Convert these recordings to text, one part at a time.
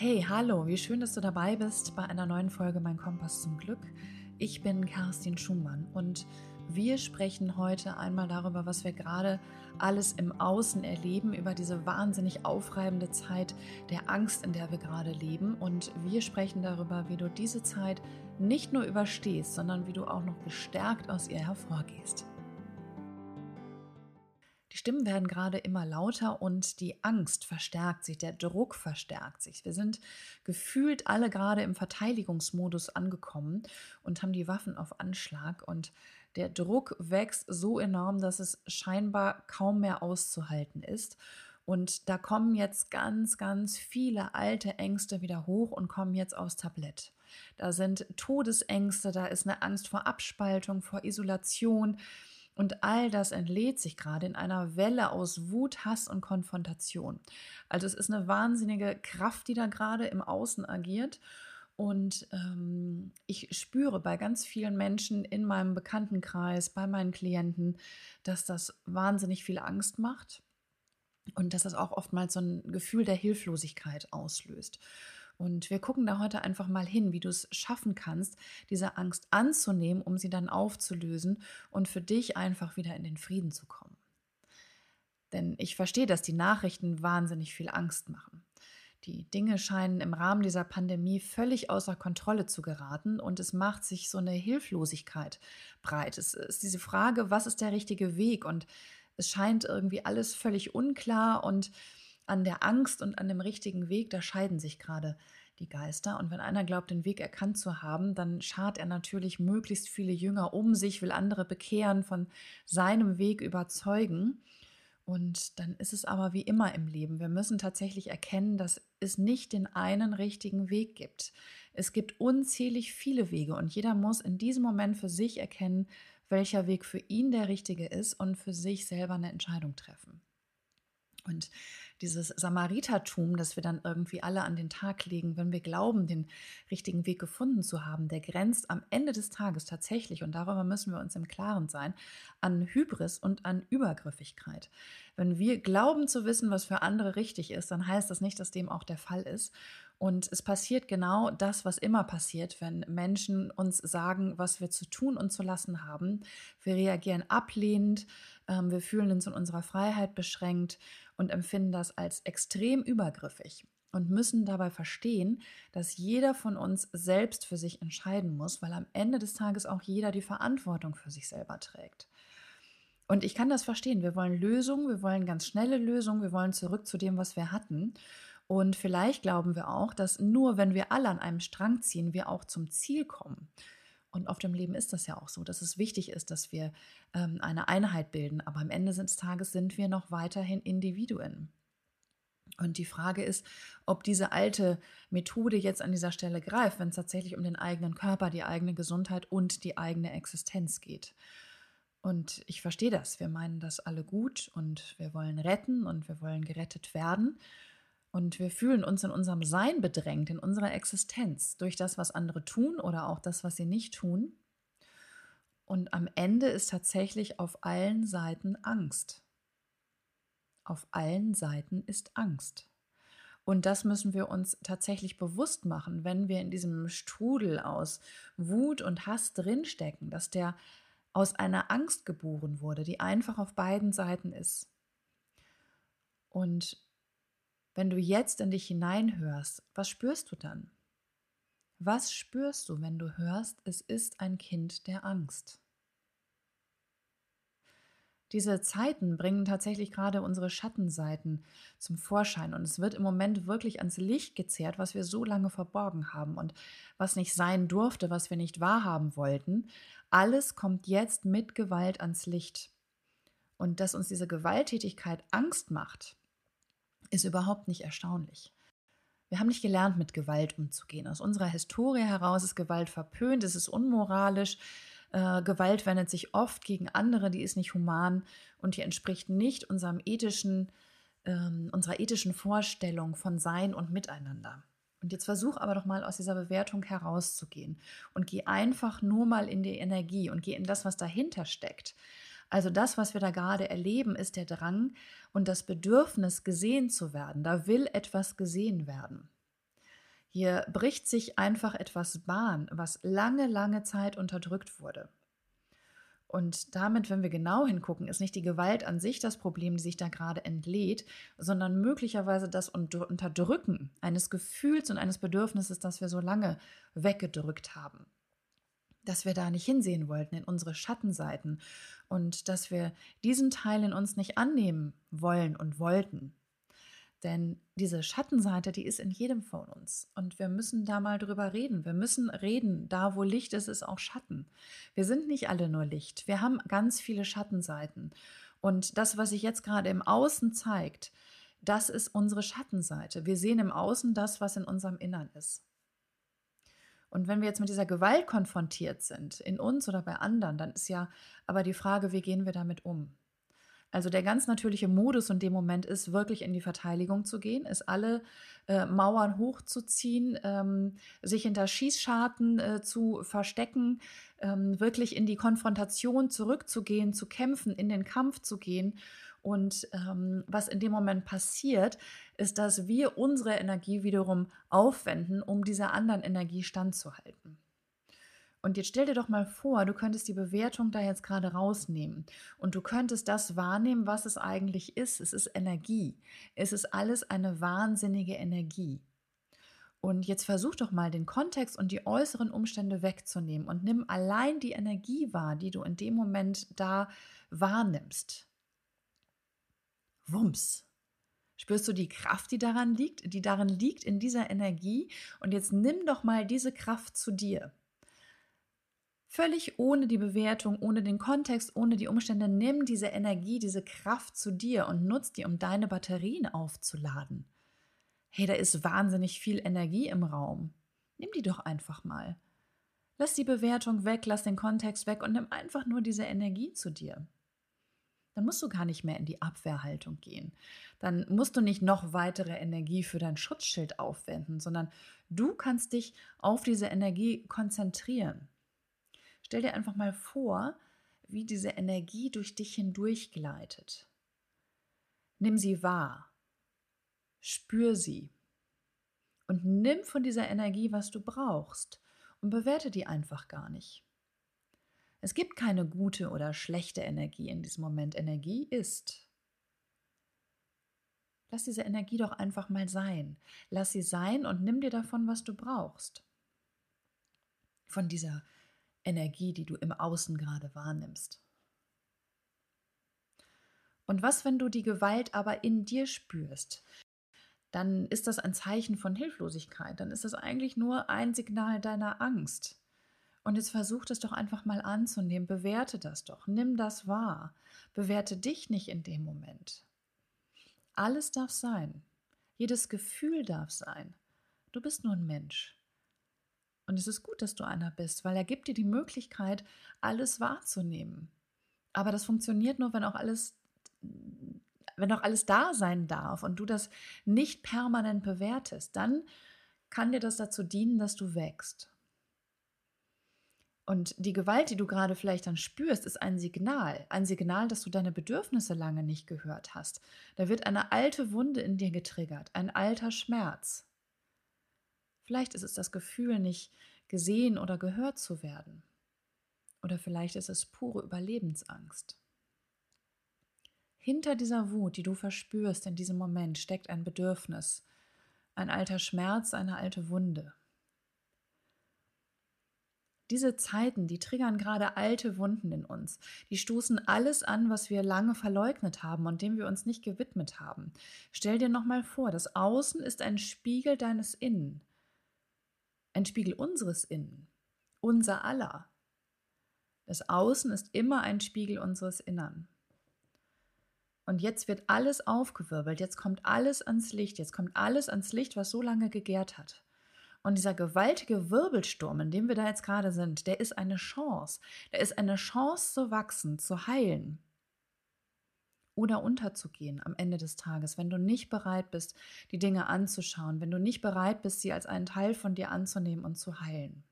Hey, hallo, wie schön, dass du dabei bist bei einer neuen Folge Mein Kompass zum Glück. Ich bin Kerstin Schumann und wir sprechen heute einmal darüber, was wir gerade alles im Außen erleben, über diese wahnsinnig aufreibende Zeit der Angst, in der wir gerade leben. Und wir sprechen darüber, wie du diese Zeit nicht nur überstehst, sondern wie du auch noch gestärkt aus ihr hervorgehst. Die Stimmen werden gerade immer lauter und die Angst verstärkt sich, der Druck verstärkt sich. Wir sind gefühlt alle gerade im Verteidigungsmodus angekommen und haben die Waffen auf Anschlag und der Druck wächst so enorm, dass es scheinbar kaum mehr auszuhalten ist. Und da kommen jetzt ganz, ganz viele alte Ängste wieder hoch und kommen jetzt aufs Tablett. Da sind Todesängste, da ist eine Angst vor Abspaltung, vor Isolation, und all das entlädt sich gerade in einer Welle aus Wut, Hass und Konfrontation. Also es ist eine wahnsinnige Kraft, die da gerade im Außen agiert. Und ähm, ich spüre bei ganz vielen Menschen in meinem Bekanntenkreis, bei meinen Klienten, dass das wahnsinnig viel Angst macht und dass das auch oftmals so ein Gefühl der Hilflosigkeit auslöst. Und wir gucken da heute einfach mal hin, wie du es schaffen kannst, diese Angst anzunehmen, um sie dann aufzulösen und für dich einfach wieder in den Frieden zu kommen. Denn ich verstehe, dass die Nachrichten wahnsinnig viel Angst machen. Die Dinge scheinen im Rahmen dieser Pandemie völlig außer Kontrolle zu geraten und es macht sich so eine Hilflosigkeit breit. Es ist diese Frage, was ist der richtige Weg? Und es scheint irgendwie alles völlig unklar und an der Angst und an dem richtigen Weg, da scheiden sich gerade die Geister. Und wenn einer glaubt, den Weg erkannt zu haben, dann schart er natürlich möglichst viele Jünger um sich, will andere bekehren, von seinem Weg überzeugen. Und dann ist es aber wie immer im Leben. Wir müssen tatsächlich erkennen, dass es nicht den einen richtigen Weg gibt. Es gibt unzählig viele Wege und jeder muss in diesem Moment für sich erkennen, welcher Weg für ihn der richtige ist und für sich selber eine Entscheidung treffen. Und dieses Samaritertum, das wir dann irgendwie alle an den Tag legen, wenn wir glauben, den richtigen Weg gefunden zu haben, der grenzt am Ende des Tages tatsächlich, und darüber müssen wir uns im Klaren sein, an Hybris und an Übergriffigkeit. Wenn wir glauben zu wissen, was für andere richtig ist, dann heißt das nicht, dass dem auch der Fall ist. Und es passiert genau das, was immer passiert, wenn Menschen uns sagen, was wir zu tun und zu lassen haben. Wir reagieren ablehnend, wir fühlen uns in unserer Freiheit beschränkt und empfinden das als extrem übergriffig und müssen dabei verstehen, dass jeder von uns selbst für sich entscheiden muss, weil am Ende des Tages auch jeder die Verantwortung für sich selber trägt. Und ich kann das verstehen. Wir wollen Lösungen, wir wollen ganz schnelle Lösungen, wir wollen zurück zu dem, was wir hatten. Und vielleicht glauben wir auch, dass nur wenn wir alle an einem Strang ziehen, wir auch zum Ziel kommen. Und auf dem Leben ist das ja auch so, dass es wichtig ist, dass wir ähm, eine Einheit bilden. Aber am Ende des Tages sind wir noch weiterhin Individuen. Und die Frage ist, ob diese alte Methode jetzt an dieser Stelle greift, wenn es tatsächlich um den eigenen Körper, die eigene Gesundheit und die eigene Existenz geht. Und ich verstehe das. Wir meinen das alle gut und wir wollen retten und wir wollen gerettet werden. Und wir fühlen uns in unserem Sein bedrängt, in unserer Existenz, durch das, was andere tun oder auch das, was sie nicht tun. Und am Ende ist tatsächlich auf allen Seiten Angst. Auf allen Seiten ist Angst. Und das müssen wir uns tatsächlich bewusst machen, wenn wir in diesem Strudel aus Wut und Hass drinstecken, dass der aus einer Angst geboren wurde, die einfach auf beiden Seiten ist. Und wenn du jetzt in dich hineinhörst, was spürst du dann? Was spürst du, wenn du hörst, es ist ein Kind der Angst? Diese Zeiten bringen tatsächlich gerade unsere Schattenseiten zum Vorschein und es wird im Moment wirklich ans Licht gezehrt, was wir so lange verborgen haben und was nicht sein durfte, was wir nicht wahrhaben wollten. Alles kommt jetzt mit Gewalt ans Licht. Und dass uns diese Gewalttätigkeit Angst macht, ist überhaupt nicht erstaunlich. Wir haben nicht gelernt, mit Gewalt umzugehen. Aus unserer Historie heraus ist Gewalt verpönt, es ist unmoralisch. Äh, Gewalt wendet sich oft gegen andere, die ist nicht human und die entspricht nicht unserem ethischen, ähm, unserer ethischen Vorstellung von Sein und Miteinander. Und jetzt versuch aber doch mal aus dieser Bewertung herauszugehen und geh einfach nur mal in die Energie und geh in das, was dahinter steckt. Also das, was wir da gerade erleben, ist der Drang und das Bedürfnis, gesehen zu werden. Da will etwas gesehen werden. Hier bricht sich einfach etwas Bahn, was lange, lange Zeit unterdrückt wurde. Und damit, wenn wir genau hingucken, ist nicht die Gewalt an sich das Problem, die sich da gerade entlädt, sondern möglicherweise das Unterdrücken eines Gefühls und eines Bedürfnisses, das wir so lange weggedrückt haben. Dass wir da nicht hinsehen wollten in unsere Schattenseiten und dass wir diesen Teil in uns nicht annehmen wollen und wollten. Denn diese Schattenseite, die ist in jedem von uns. Und wir müssen da mal drüber reden. Wir müssen reden. Da, wo Licht ist, ist auch Schatten. Wir sind nicht alle nur Licht. Wir haben ganz viele Schattenseiten. Und das, was sich jetzt gerade im Außen zeigt, das ist unsere Schattenseite. Wir sehen im Außen das, was in unserem Innern ist. Und wenn wir jetzt mit dieser Gewalt konfrontiert sind, in uns oder bei anderen, dann ist ja aber die Frage, wie gehen wir damit um? Also der ganz natürliche Modus in dem Moment ist, wirklich in die Verteidigung zu gehen, ist alle äh, Mauern hochzuziehen, ähm, sich hinter Schießscharten äh, zu verstecken, ähm, wirklich in die Konfrontation zurückzugehen, zu kämpfen, in den Kampf zu gehen. Und ähm, was in dem Moment passiert, ist, dass wir unsere Energie wiederum aufwenden, um dieser anderen Energie standzuhalten. Und jetzt stell dir doch mal vor, du könntest die Bewertung da jetzt gerade rausnehmen und du könntest das wahrnehmen, was es eigentlich ist. Es ist Energie. Es ist alles eine wahnsinnige Energie. Und jetzt versuch doch mal den Kontext und die äußeren Umstände wegzunehmen und nimm allein die Energie wahr, die du in dem Moment da wahrnimmst. Wumms. Spürst du die Kraft, die daran liegt, die darin liegt in dieser Energie? Und jetzt nimm doch mal diese Kraft zu dir. Völlig ohne die Bewertung, ohne den Kontext, ohne die Umstände, nimm diese Energie, diese Kraft zu dir und nutz die, um deine Batterien aufzuladen. Hey, da ist wahnsinnig viel Energie im Raum. Nimm die doch einfach mal. Lass die Bewertung weg, lass den Kontext weg und nimm einfach nur diese Energie zu dir. Dann musst du gar nicht mehr in die Abwehrhaltung gehen. Dann musst du nicht noch weitere Energie für dein Schutzschild aufwenden, sondern du kannst dich auf diese Energie konzentrieren. Stell dir einfach mal vor, wie diese Energie durch dich hindurch gleitet. Nimm sie wahr, spür sie und nimm von dieser Energie, was du brauchst und bewerte die einfach gar nicht. Es gibt keine gute oder schlechte Energie in diesem Moment. Energie ist. Lass diese Energie doch einfach mal sein. Lass sie sein und nimm dir davon, was du brauchst. Von dieser Energie, die du im Außen gerade wahrnimmst. Und was, wenn du die Gewalt aber in dir spürst? Dann ist das ein Zeichen von Hilflosigkeit. Dann ist das eigentlich nur ein Signal deiner Angst. Und jetzt versuch das doch einfach mal anzunehmen. Bewerte das doch. Nimm das wahr. Bewerte dich nicht in dem Moment. Alles darf sein. Jedes Gefühl darf sein. Du bist nur ein Mensch. Und es ist gut, dass du einer bist, weil er gibt dir die Möglichkeit, alles wahrzunehmen. Aber das funktioniert nur, wenn auch alles, wenn auch alles da sein darf und du das nicht permanent bewertest. Dann kann dir das dazu dienen, dass du wächst. Und die Gewalt, die du gerade vielleicht dann spürst, ist ein Signal. Ein Signal, dass du deine Bedürfnisse lange nicht gehört hast. Da wird eine alte Wunde in dir getriggert, ein alter Schmerz. Vielleicht ist es das Gefühl, nicht gesehen oder gehört zu werden. Oder vielleicht ist es pure Überlebensangst. Hinter dieser Wut, die du verspürst in diesem Moment, steckt ein Bedürfnis, ein alter Schmerz, eine alte Wunde. Diese Zeiten, die triggern gerade alte Wunden in uns. Die stoßen alles an, was wir lange verleugnet haben und dem wir uns nicht gewidmet haben. Stell dir nochmal vor, das Außen ist ein Spiegel deines Innen ein Spiegel unseres Innen, unser aller. Das Außen ist immer ein Spiegel unseres Innern. Und jetzt wird alles aufgewirbelt, jetzt kommt alles ans Licht, jetzt kommt alles ans Licht, was so lange gegärt hat. Und dieser gewaltige Wirbelsturm, in dem wir da jetzt gerade sind, der ist eine Chance. Der ist eine Chance zu wachsen, zu heilen oder unterzugehen am Ende des Tages, wenn du nicht bereit bist, die Dinge anzuschauen, wenn du nicht bereit bist, sie als einen Teil von dir anzunehmen und zu heilen.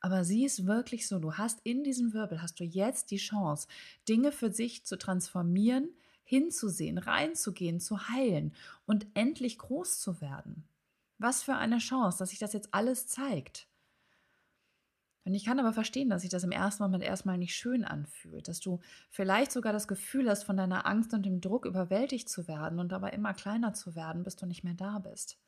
Aber sieh es wirklich so, du hast in diesem Wirbel, hast du jetzt die Chance, Dinge für sich zu transformieren, hinzusehen, reinzugehen, zu heilen und endlich groß zu werden. Was für eine Chance, dass sich das jetzt alles zeigt. Und ich kann aber verstehen, dass sich das im ersten Moment erstmal nicht schön anfühlt, dass du vielleicht sogar das Gefühl hast, von deiner Angst und dem Druck überwältigt zu werden und dabei immer kleiner zu werden, bis du nicht mehr da bist.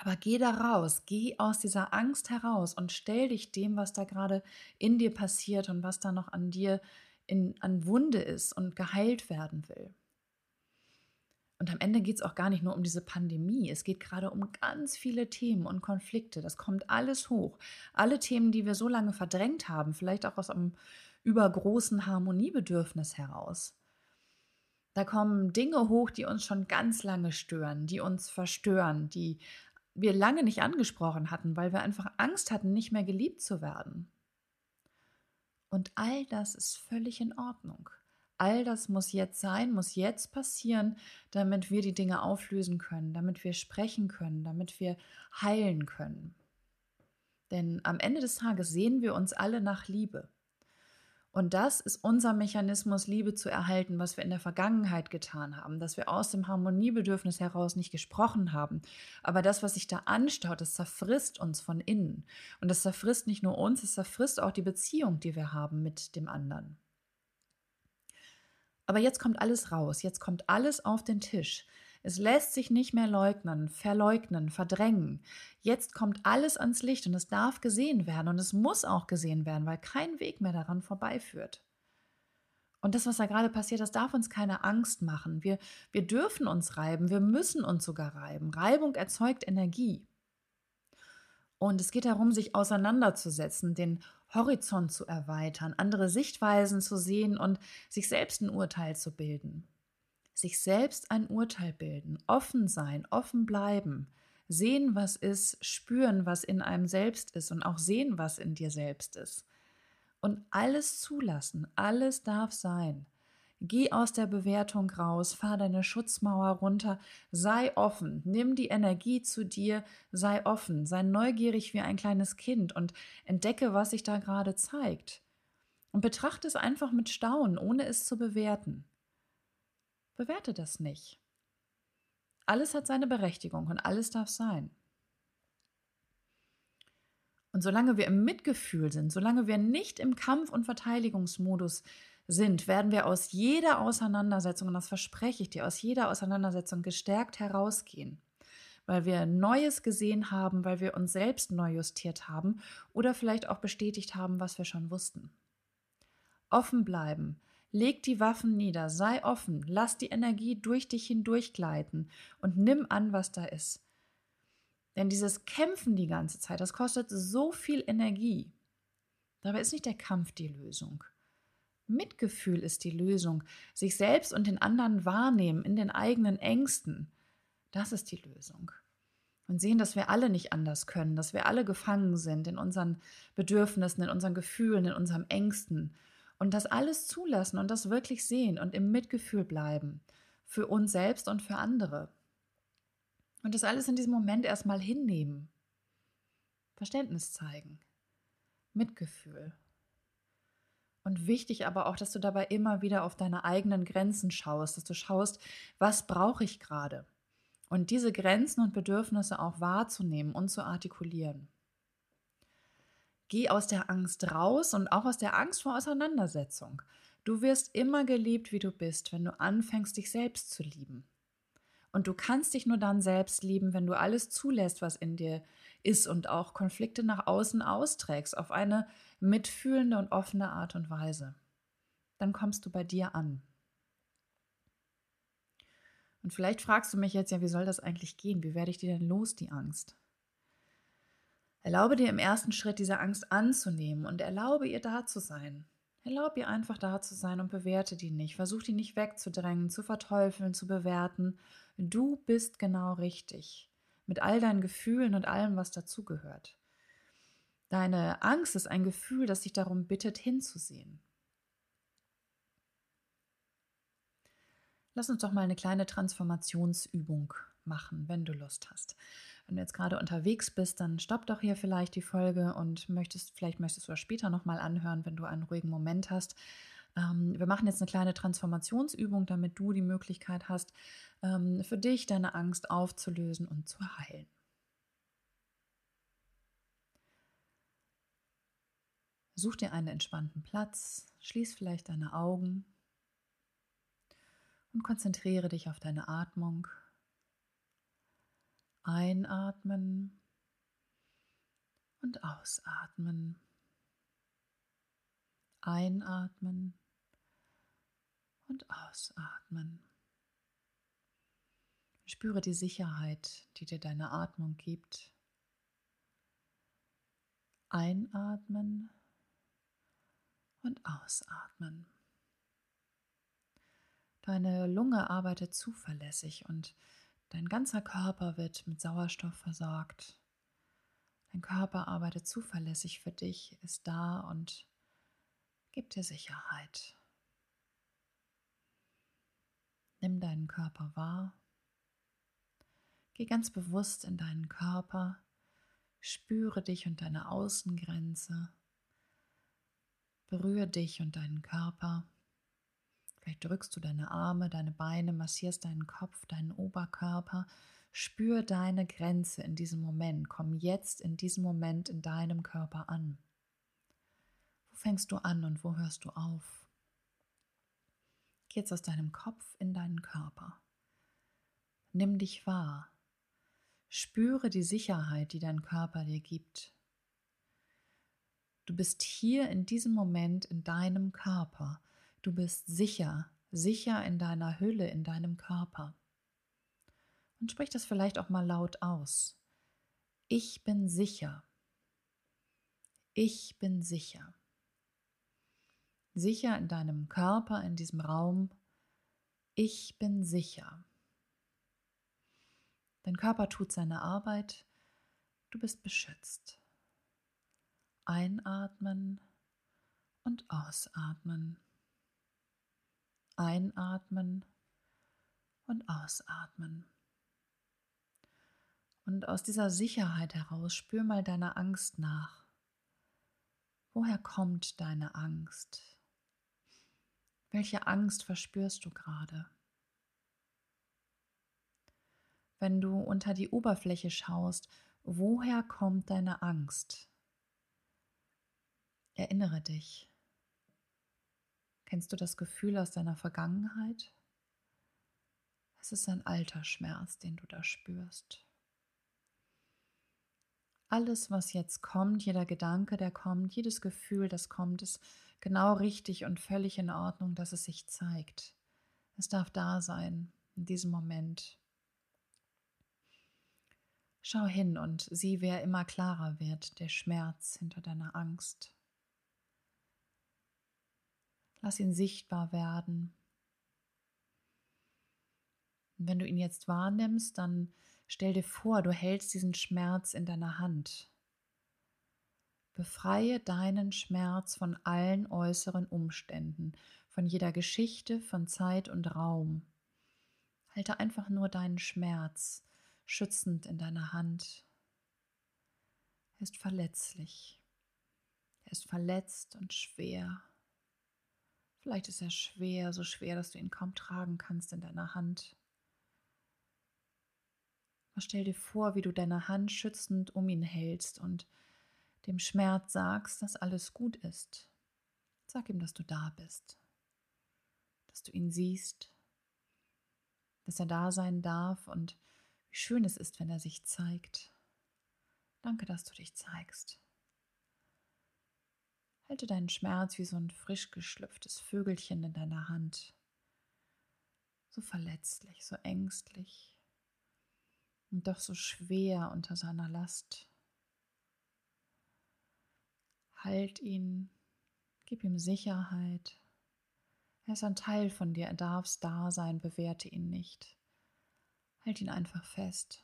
Aber geh da raus, geh aus dieser Angst heraus und stell dich dem, was da gerade in dir passiert und was da noch an dir in, an Wunde ist und geheilt werden will. Und am Ende geht es auch gar nicht nur um diese Pandemie. Es geht gerade um ganz viele Themen und Konflikte. Das kommt alles hoch. Alle Themen, die wir so lange verdrängt haben, vielleicht auch aus einem übergroßen Harmoniebedürfnis heraus. Da kommen Dinge hoch, die uns schon ganz lange stören, die uns verstören, die wir lange nicht angesprochen hatten, weil wir einfach Angst hatten, nicht mehr geliebt zu werden. Und all das ist völlig in Ordnung. All das muss jetzt sein, muss jetzt passieren, damit wir die Dinge auflösen können, damit wir sprechen können, damit wir heilen können. Denn am Ende des Tages sehen wir uns alle nach Liebe. Und das ist unser Mechanismus, Liebe zu erhalten, was wir in der Vergangenheit getan haben, dass wir aus dem Harmoniebedürfnis heraus nicht gesprochen haben. Aber das, was sich da anstaut, das zerfrisst uns von innen. Und das zerfrisst nicht nur uns, es zerfrisst auch die Beziehung, die wir haben mit dem anderen. Aber jetzt kommt alles raus, jetzt kommt alles auf den Tisch. Es lässt sich nicht mehr leugnen, verleugnen, verdrängen. Jetzt kommt alles ans Licht und es darf gesehen werden und es muss auch gesehen werden, weil kein Weg mehr daran vorbeiführt. Und das, was da gerade passiert, das darf uns keine Angst machen. Wir, wir dürfen uns reiben, wir müssen uns sogar reiben. Reibung erzeugt Energie. Und es geht darum, sich auseinanderzusetzen, den Horizont zu erweitern, andere Sichtweisen zu sehen und sich selbst ein Urteil zu bilden sich selbst ein Urteil bilden, offen sein, offen bleiben, sehen, was ist, spüren, was in einem selbst ist und auch sehen, was in dir selbst ist. Und alles zulassen, alles darf sein. Geh aus der Bewertung raus, fahr deine Schutzmauer runter, sei offen, nimm die Energie zu dir, sei offen, sei neugierig wie ein kleines Kind und entdecke, was sich da gerade zeigt. Und betrachte es einfach mit Staunen, ohne es zu bewerten. Bewerte das nicht. Alles hat seine Berechtigung und alles darf sein. Und solange wir im Mitgefühl sind, solange wir nicht im Kampf- und Verteidigungsmodus sind, werden wir aus jeder Auseinandersetzung, und das verspreche ich dir, aus jeder Auseinandersetzung gestärkt herausgehen, weil wir Neues gesehen haben, weil wir uns selbst neu justiert haben oder vielleicht auch bestätigt haben, was wir schon wussten. Offen bleiben, Leg die Waffen nieder, sei offen, lass die Energie durch dich hindurchgleiten und nimm an, was da ist. Denn dieses Kämpfen die ganze Zeit, das kostet so viel Energie. Dabei ist nicht der Kampf die Lösung. Mitgefühl ist die Lösung. Sich selbst und den anderen wahrnehmen in den eigenen Ängsten. Das ist die Lösung. Und sehen, dass wir alle nicht anders können, dass wir alle gefangen sind in unseren Bedürfnissen, in unseren Gefühlen, in unseren Ängsten und das alles zulassen und das wirklich sehen und im Mitgefühl bleiben. Für uns selbst und für andere. Und das alles in diesem Moment erstmal hinnehmen. Verständnis zeigen. Mitgefühl. Und wichtig aber auch, dass du dabei immer wieder auf deine eigenen Grenzen schaust, dass du schaust, was brauche ich gerade? Und diese Grenzen und Bedürfnisse auch wahrzunehmen und zu artikulieren. Geh aus der Angst raus und auch aus der Angst vor Auseinandersetzung. Du wirst immer geliebt, wie du bist, wenn du anfängst, dich selbst zu lieben. Und du kannst dich nur dann selbst lieben, wenn du alles zulässt, was in dir ist und auch Konflikte nach außen austrägst auf eine mitfühlende und offene Art und Weise. Dann kommst du bei dir an. Und vielleicht fragst du mich jetzt ja, wie soll das eigentlich gehen? Wie werde ich dir denn los, die Angst? Erlaube dir im ersten Schritt diese Angst anzunehmen und erlaube ihr da zu sein. Erlaube ihr einfach da zu sein und bewerte die nicht. Versuch die nicht wegzudrängen, zu verteufeln, zu bewerten. Du bist genau richtig. Mit all deinen Gefühlen und allem, was dazugehört. Deine Angst ist ein Gefühl, das dich darum bittet, hinzusehen. Lass uns doch mal eine kleine Transformationsübung machen, wenn du Lust hast. Wenn du jetzt gerade unterwegs bist, dann stopp doch hier vielleicht die Folge und möchtest, vielleicht möchtest du das später nochmal anhören, wenn du einen ruhigen Moment hast. Ähm, wir machen jetzt eine kleine Transformationsübung, damit du die Möglichkeit hast, ähm, für dich deine Angst aufzulösen und zu heilen. Such dir einen entspannten Platz, schließ vielleicht deine Augen und konzentriere dich auf deine Atmung. Einatmen und ausatmen. Einatmen und ausatmen. Spüre die Sicherheit, die dir deine Atmung gibt. Einatmen und ausatmen. Deine Lunge arbeitet zuverlässig und dein ganzer Körper wird mit Sauerstoff versorgt. Dein Körper arbeitet zuverlässig für dich, ist da und gibt dir Sicherheit. Nimm deinen Körper wahr. Geh ganz bewusst in deinen Körper. Spüre dich und deine Außengrenze. Berühre dich und deinen Körper. Vielleicht drückst du deine Arme, deine Beine, massierst deinen Kopf, deinen Oberkörper. Spür deine Grenze in diesem Moment. Komm jetzt in diesem Moment in deinem Körper an. Wo fängst du an und wo hörst du auf? Geh jetzt aus deinem Kopf in deinen Körper. Nimm dich wahr. Spüre die Sicherheit, die dein Körper dir gibt. Du bist hier in diesem Moment in deinem Körper. Du bist sicher, sicher in deiner Hülle, in deinem Körper. Und sprich das vielleicht auch mal laut aus. Ich bin sicher. Ich bin sicher. Sicher in deinem Körper, in diesem Raum. Ich bin sicher. Dein Körper tut seine Arbeit. Du bist beschützt. Einatmen und ausatmen. Einatmen und ausatmen. Und aus dieser Sicherheit heraus spür mal deiner Angst nach. Woher kommt deine Angst? Welche Angst verspürst du gerade? Wenn du unter die Oberfläche schaust, woher kommt deine Angst? Erinnere dich. Kennst du das Gefühl aus deiner Vergangenheit? Es ist ein alter Schmerz, den du da spürst. Alles, was jetzt kommt, jeder Gedanke, der kommt, jedes Gefühl, das kommt, ist genau richtig und völlig in Ordnung, dass es sich zeigt. Es darf da sein, in diesem Moment. Schau hin und sieh, wer immer klarer wird, der Schmerz hinter deiner Angst. Lass ihn sichtbar werden. Und wenn du ihn jetzt wahrnimmst, dann stell dir vor, du hältst diesen Schmerz in deiner Hand. Befreie deinen Schmerz von allen äußeren Umständen, von jeder Geschichte, von Zeit und Raum. Halte einfach nur deinen Schmerz schützend in deiner Hand. Er ist verletzlich. Er ist verletzt und schwer. Vielleicht ist er schwer, so schwer, dass du ihn kaum tragen kannst in deiner Hand. Aber stell dir vor, wie du deine Hand schützend um ihn hältst und dem Schmerz sagst, dass alles gut ist. Sag ihm, dass du da bist, dass du ihn siehst, dass er da sein darf und wie schön es ist, wenn er sich zeigt. Danke, dass du dich zeigst. Halte deinen Schmerz wie so ein frisch geschlüpftes Vögelchen in deiner Hand. So verletzlich, so ängstlich und doch so schwer unter seiner Last. Halt ihn, gib ihm Sicherheit. Er ist ein Teil von dir, er darf da sein, bewerte ihn nicht. Halt ihn einfach fest.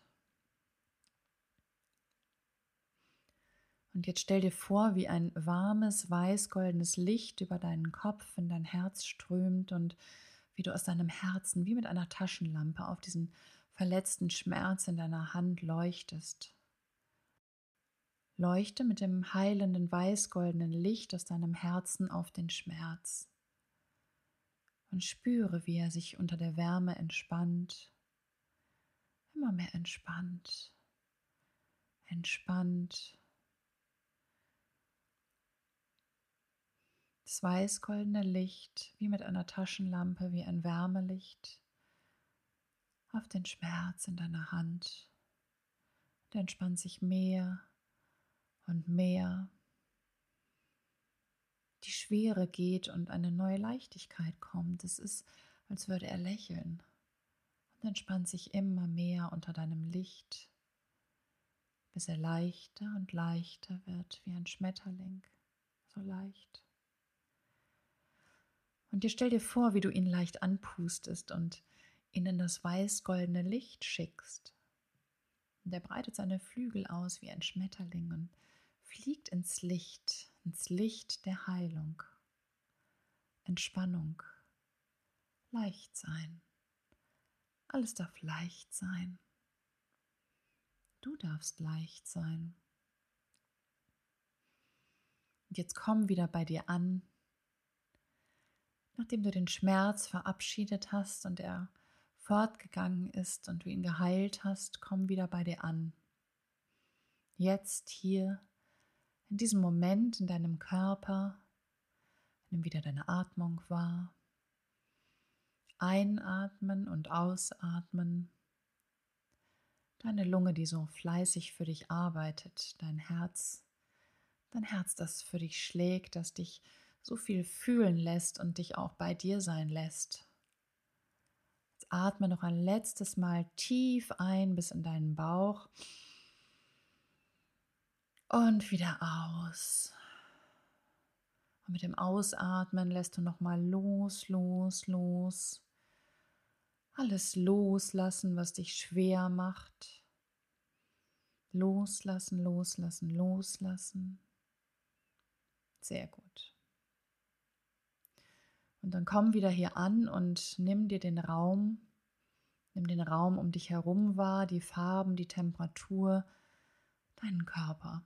Und jetzt stell dir vor, wie ein warmes, weiß-goldenes Licht über deinen Kopf in dein Herz strömt und wie du aus deinem Herzen wie mit einer Taschenlampe auf diesen verletzten Schmerz in deiner Hand leuchtest. Leuchte mit dem heilenden weiß-goldenen Licht aus deinem Herzen auf den Schmerz. Und spüre, wie er sich unter der Wärme entspannt, immer mehr entspannt, entspannt. Das weiß-goldene Licht, wie mit einer Taschenlampe, wie ein Wärmelicht, auf den Schmerz in deiner Hand. Der entspannt sich mehr und mehr. Die Schwere geht und eine neue Leichtigkeit kommt. Es ist, als würde er lächeln und entspannt sich immer mehr unter deinem Licht, bis er leichter und leichter wird wie ein Schmetterling, so leicht. Und dir stell dir vor, wie du ihn leicht anpustest und ihn in das weiß-goldene Licht schickst. Und er breitet seine Flügel aus wie ein Schmetterling und fliegt ins Licht, ins Licht der Heilung, Entspannung, leicht sein. Alles darf leicht sein. Du darfst leicht sein. Und jetzt komm wieder bei dir an, nachdem du den Schmerz verabschiedet hast und er fortgegangen ist und du ihn geheilt hast, komm wieder bei dir an. Jetzt hier, in diesem Moment in deinem Körper, nimm wieder deine Atmung wahr. Einatmen und ausatmen. Deine Lunge, die so fleißig für dich arbeitet, dein Herz, dein Herz, das für dich schlägt, das dich so viel fühlen lässt und dich auch bei dir sein lässt. Jetzt atme noch ein letztes Mal tief ein bis in deinen Bauch und wieder aus. Und mit dem Ausatmen lässt du noch mal los, los, los. Alles loslassen, was dich schwer macht. Loslassen, loslassen, loslassen. Sehr gut. Und dann komm wieder hier an und nimm dir den Raum, nimm den Raum um dich herum wahr, die Farben, die Temperatur, deinen Körper.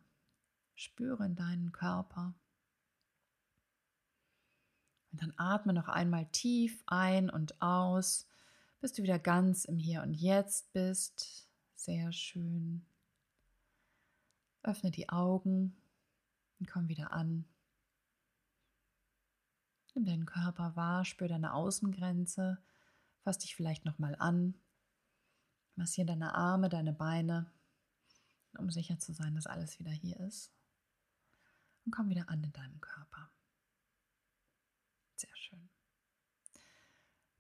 Spüre in deinen Körper. Und dann atme noch einmal tief ein und aus, bis du wieder ganz im Hier und Jetzt bist. Sehr schön. Öffne die Augen und komm wieder an. Nimm deinen Körper wahr, spür deine Außengrenze, fass dich vielleicht nochmal an, massiere deine Arme, deine Beine, um sicher zu sein, dass alles wieder hier ist. Und komm wieder an in deinem Körper. Sehr schön.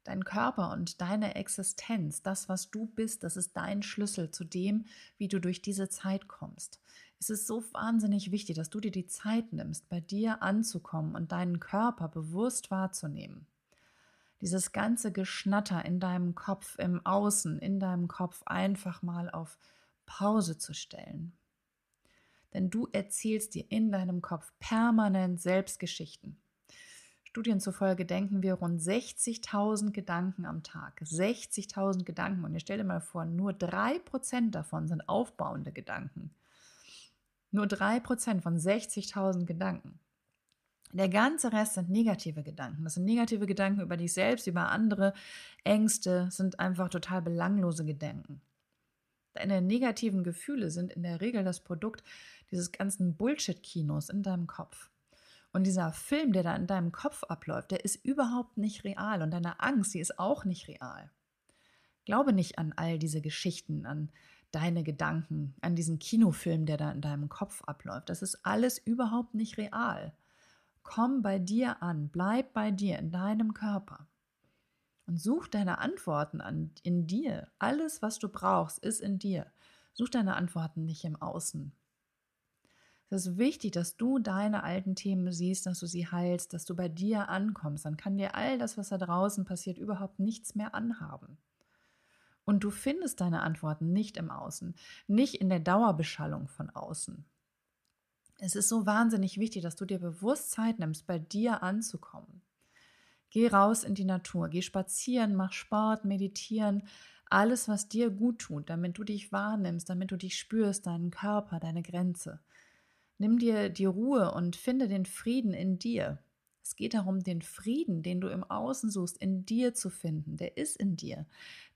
Dein Körper und deine Existenz, das, was du bist, das ist dein Schlüssel zu dem, wie du durch diese Zeit kommst. Es ist so wahnsinnig wichtig, dass du dir die Zeit nimmst, bei dir anzukommen und deinen Körper bewusst wahrzunehmen. Dieses ganze Geschnatter in deinem Kopf, im Außen, in deinem Kopf einfach mal auf Pause zu stellen. Denn du erzählst dir in deinem Kopf permanent Selbstgeschichten. Studien zufolge denken wir rund 60.000 Gedanken am Tag. 60.000 Gedanken. Und ihr stellt dir mal vor, nur 3% davon sind aufbauende Gedanken. Nur 3% von 60.000 Gedanken. Der ganze Rest sind negative Gedanken. Das sind negative Gedanken über dich selbst, über andere. Ängste sind einfach total belanglose Gedanken. Deine negativen Gefühle sind in der Regel das Produkt dieses ganzen Bullshit-Kinos in deinem Kopf. Und dieser Film, der da in deinem Kopf abläuft, der ist überhaupt nicht real. Und deine Angst, die ist auch nicht real. Glaube nicht an all diese Geschichten, an deine Gedanken, an diesen Kinofilm, der da in deinem Kopf abläuft. Das ist alles überhaupt nicht real. Komm bei dir an, bleib bei dir, in deinem Körper. Und such deine Antworten an, in dir. Alles, was du brauchst, ist in dir. Such deine Antworten nicht im Außen. Es ist wichtig, dass du deine alten Themen siehst, dass du sie heilst, dass du bei dir ankommst. Dann kann dir all das, was da draußen passiert, überhaupt nichts mehr anhaben. Und du findest deine Antworten nicht im Außen, nicht in der Dauerbeschallung von außen. Es ist so wahnsinnig wichtig, dass du dir bewusst Zeit nimmst, bei dir anzukommen. Geh raus in die Natur, geh spazieren, mach Sport, meditieren, alles, was dir gut tut, damit du dich wahrnimmst, damit du dich spürst, deinen Körper, deine Grenze. Nimm dir die Ruhe und finde den Frieden in dir. Es geht darum, den Frieden, den du im Außen suchst, in dir zu finden. Der ist in dir.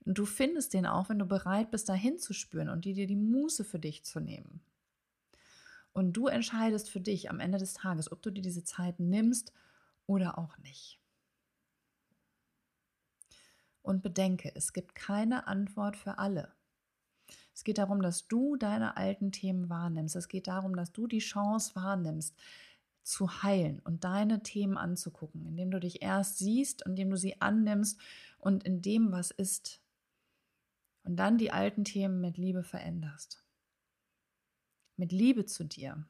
Und du findest den auch, wenn du bereit bist, dahin zu spüren und dir die Muße für dich zu nehmen. Und du entscheidest für dich am Ende des Tages, ob du dir diese Zeit nimmst oder auch nicht. Und bedenke, es gibt keine Antwort für alle. Es geht darum, dass du deine alten Themen wahrnimmst. Es geht darum, dass du die Chance wahrnimmst, zu heilen und deine Themen anzugucken, indem du dich erst siehst, indem du sie annimmst und in dem, was ist. Und dann die alten Themen mit Liebe veränderst. Mit Liebe zu dir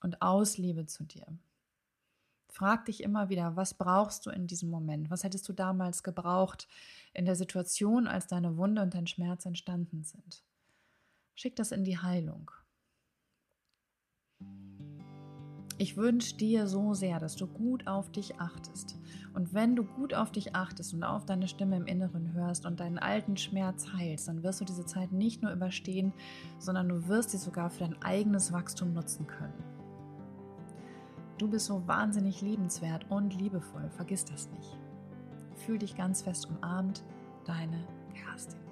und aus Liebe zu dir. Frag dich immer wieder, was brauchst du in diesem Moment? Was hättest du damals gebraucht in der Situation, als deine Wunde und dein Schmerz entstanden sind? Schick das in die Heilung. Ich wünsche dir so sehr, dass du gut auf dich achtest. Und wenn du gut auf dich achtest und auf deine Stimme im Inneren hörst und deinen alten Schmerz heilst, dann wirst du diese Zeit nicht nur überstehen, sondern du wirst sie sogar für dein eigenes Wachstum nutzen können. Du bist so wahnsinnig liebenswert und liebevoll, vergiss das nicht. Fühl dich ganz fest umarmt, deine Kerstin.